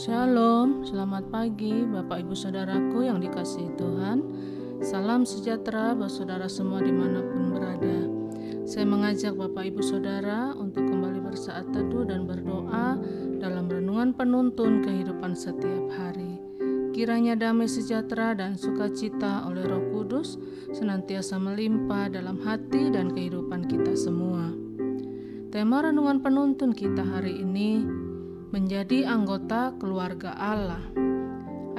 Shalom, selamat pagi Bapak Ibu Saudaraku yang dikasihi Tuhan. Salam sejahtera buat saudara semua di mana pun berada. Saya mengajak Bapak Ibu Saudara untuk kembali bersaat teduh dan berdoa Dalam renungan penuntun kehidupan setiap hari. Kiranya damai sejahtera dan sukacita oleh roh kudus Senantiasa melimpah dalam hati dan kehidupan kita semua. Tema renungan penuntun kita hari ini menjadi anggota keluarga Allah.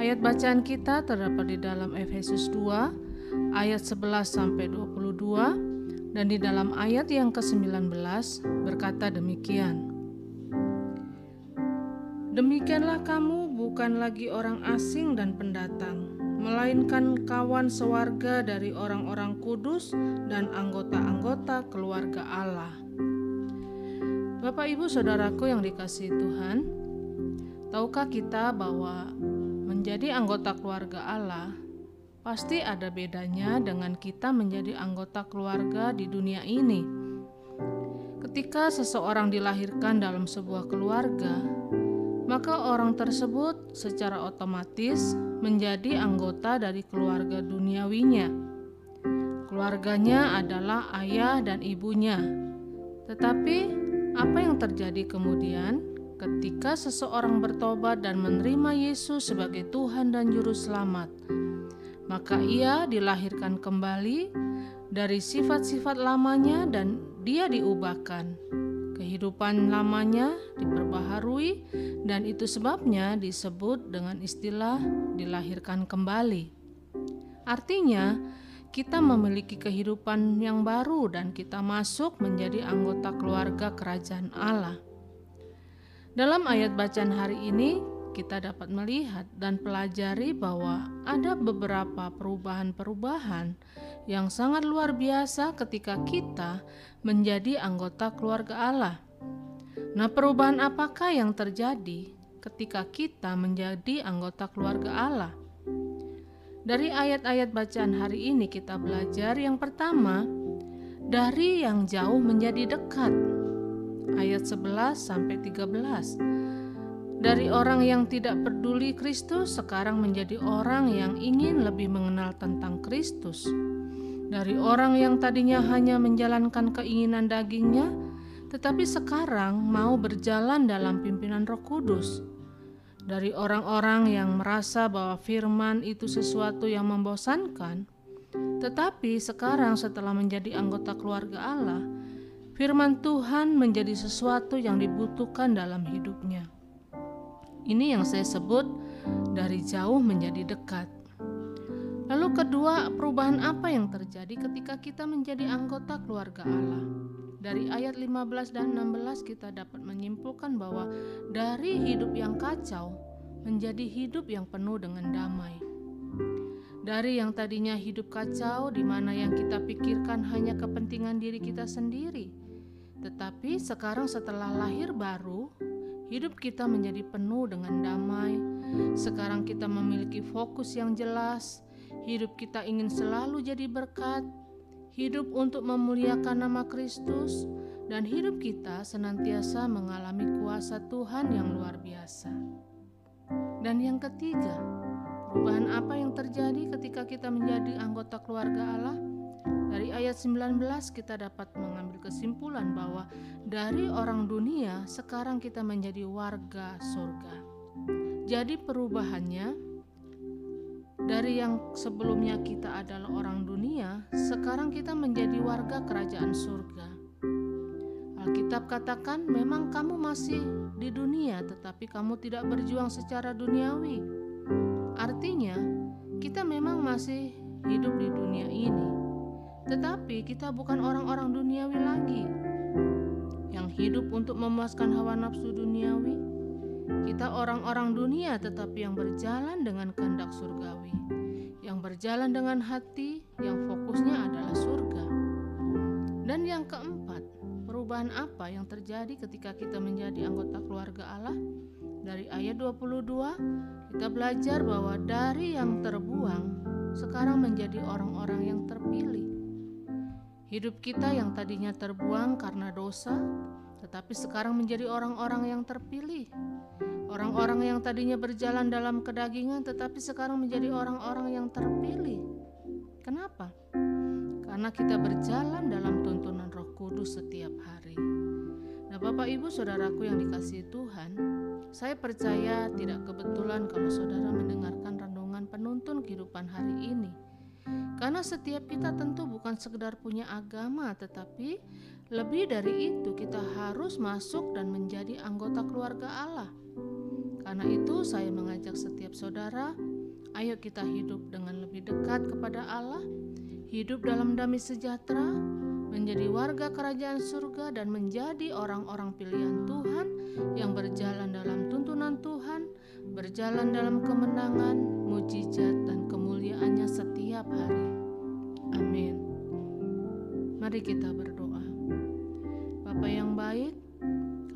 Ayat bacaan kita terdapat di dalam Efesus 2 ayat 11 sampai 22 dan di dalam ayat yang ke-19 berkata demikian. Demikianlah kamu bukan lagi orang asing dan pendatang, melainkan kawan sewarga dari orang-orang kudus dan anggota-anggota keluarga Allah Bapak Ibu Saudaraku yang dikasih Tuhan, tahukah kita bahwa menjadi anggota keluarga Allah pasti ada bedanya dengan kita menjadi anggota keluarga di dunia ini. Ketika seseorang dilahirkan dalam sebuah keluarga, maka orang tersebut secara otomatis menjadi anggota dari keluarga duniawinya. Keluarganya adalah ayah dan ibunya, tetapi apa yang terjadi kemudian ketika seseorang bertobat dan menerima Yesus sebagai Tuhan dan Juru Selamat? Maka ia dilahirkan kembali dari sifat-sifat lamanya dan dia diubahkan. Kehidupan lamanya diperbaharui dan itu sebabnya disebut dengan istilah dilahirkan kembali. Artinya, kita memiliki kehidupan yang baru dan kita masuk menjadi anggota keluarga kerajaan Allah. Dalam ayat bacaan hari ini, kita dapat melihat dan pelajari bahwa ada beberapa perubahan-perubahan yang sangat luar biasa ketika kita menjadi anggota keluarga Allah. Nah, perubahan apakah yang terjadi ketika kita menjadi anggota keluarga Allah? Dari ayat-ayat bacaan hari ini kita belajar yang pertama, dari yang jauh menjadi dekat. Ayat 11 sampai 13. Dari orang yang tidak peduli Kristus sekarang menjadi orang yang ingin lebih mengenal tentang Kristus. Dari orang yang tadinya hanya menjalankan keinginan dagingnya, tetapi sekarang mau berjalan dalam pimpinan Roh Kudus dari orang-orang yang merasa bahwa firman itu sesuatu yang membosankan, tetapi sekarang setelah menjadi anggota keluarga Allah, firman Tuhan menjadi sesuatu yang dibutuhkan dalam hidupnya. Ini yang saya sebut dari jauh menjadi dekat. Lalu kedua, perubahan apa yang terjadi ketika kita menjadi anggota keluarga Allah? Dari ayat 15 dan 16 kita dapat menyimpulkan bahwa dari hidup yang kacau menjadi hidup yang penuh dengan damai. Dari yang tadinya hidup kacau di mana yang kita pikirkan hanya kepentingan diri kita sendiri. Tetapi sekarang setelah lahir baru, hidup kita menjadi penuh dengan damai. Sekarang kita memiliki fokus yang jelas. Hidup kita ingin selalu jadi berkat, hidup untuk memuliakan nama Kristus, dan hidup kita senantiasa mengalami kuasa Tuhan yang luar biasa. Dan yang ketiga, perubahan apa yang terjadi ketika kita menjadi anggota keluarga Allah? Dari ayat 19 kita dapat mengambil kesimpulan bahwa dari orang dunia sekarang kita menjadi warga surga. Jadi perubahannya dari yang sebelumnya kita adalah orang dunia, sekarang kita menjadi warga kerajaan surga. Alkitab katakan, "Memang kamu masih di dunia, tetapi kamu tidak berjuang secara duniawi." Artinya, kita memang masih hidup di dunia ini, tetapi kita bukan orang-orang duniawi lagi yang hidup untuk memuaskan hawa nafsu duniawi kita orang-orang dunia tetapi yang berjalan dengan kehendak surgawi, yang berjalan dengan hati yang fokusnya adalah surga. Dan yang keempat, perubahan apa yang terjadi ketika kita menjadi anggota keluarga Allah? Dari ayat 22, kita belajar bahwa dari yang terbuang sekarang menjadi orang-orang yang terpilih. Hidup kita yang tadinya terbuang karena dosa, tetapi sekarang menjadi orang-orang yang terpilih Orang-orang yang tadinya berjalan dalam kedagingan tetapi sekarang menjadi orang-orang yang terpilih. Kenapa? Karena kita berjalan dalam tuntunan Roh Kudus setiap hari. Nah, Bapak Ibu Saudaraku yang dikasihi Tuhan, saya percaya tidak kebetulan kalau saudara mendengarkan renungan penuntun kehidupan hari ini. Karena setiap kita tentu bukan sekedar punya agama, tetapi lebih dari itu kita harus masuk dan menjadi anggota keluarga Allah. Karena itu saya mengajak setiap saudara, ayo kita hidup dengan lebih dekat kepada Allah, hidup dalam damai sejahtera, menjadi warga kerajaan surga dan menjadi orang-orang pilihan Tuhan yang berjalan dalam tuntunan Tuhan, berjalan dalam kemenangan, mujizat dan kemuliaannya setiap hari. Amin. Mari kita berdoa. Baik,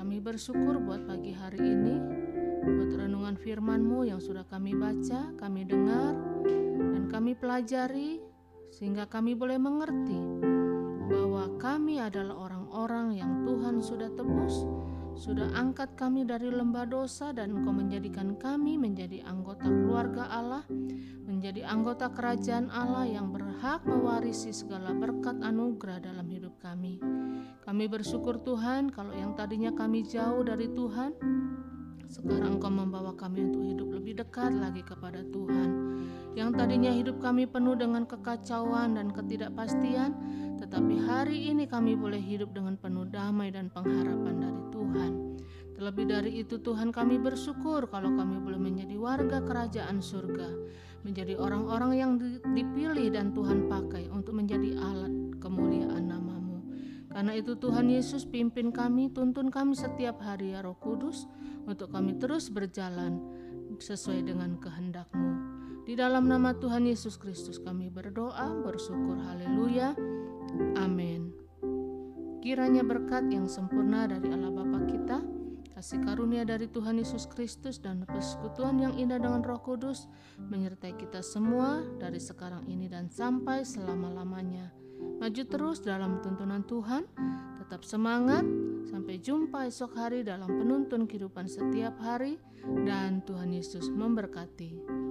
kami bersyukur buat pagi hari ini, buat renungan firman-Mu yang sudah kami baca, kami dengar, dan kami pelajari sehingga kami boleh mengerti kami adalah orang-orang yang Tuhan sudah tebus, sudah angkat kami dari lembah dosa dan Engkau menjadikan kami menjadi anggota keluarga Allah, menjadi anggota kerajaan Allah yang berhak mewarisi segala berkat anugerah dalam hidup kami. Kami bersyukur Tuhan kalau yang tadinya kami jauh dari Tuhan, sekarang Engkau membawa kami untuk hidup lebih dekat lagi kepada Tuhan yang tadinya hidup kami penuh dengan kekacauan dan ketidakpastian, tetapi hari ini kami boleh hidup dengan penuh damai dan pengharapan dari Tuhan. Terlebih dari itu, Tuhan, kami bersyukur kalau kami boleh menjadi warga kerajaan surga, menjadi orang-orang yang dipilih dan Tuhan pakai untuk menjadi alat kemuliaan namamu. Karena itu Tuhan Yesus pimpin kami, tuntun kami setiap hari ya Roh Kudus, untuk kami terus berjalan sesuai dengan kehendak-Mu. Di dalam nama Tuhan Yesus Kristus kami berdoa, bersyukur, haleluya, amin. Kiranya berkat yang sempurna dari Allah Bapa kita, kasih karunia dari Tuhan Yesus Kristus dan persekutuan yang indah dengan Roh Kudus menyertai kita semua dari sekarang ini dan sampai selama-lamanya. Maju terus dalam tuntunan Tuhan, tetap semangat, sampai jumpa esok hari dalam penuntun kehidupan setiap hari dan Tuhan Yesus memberkati.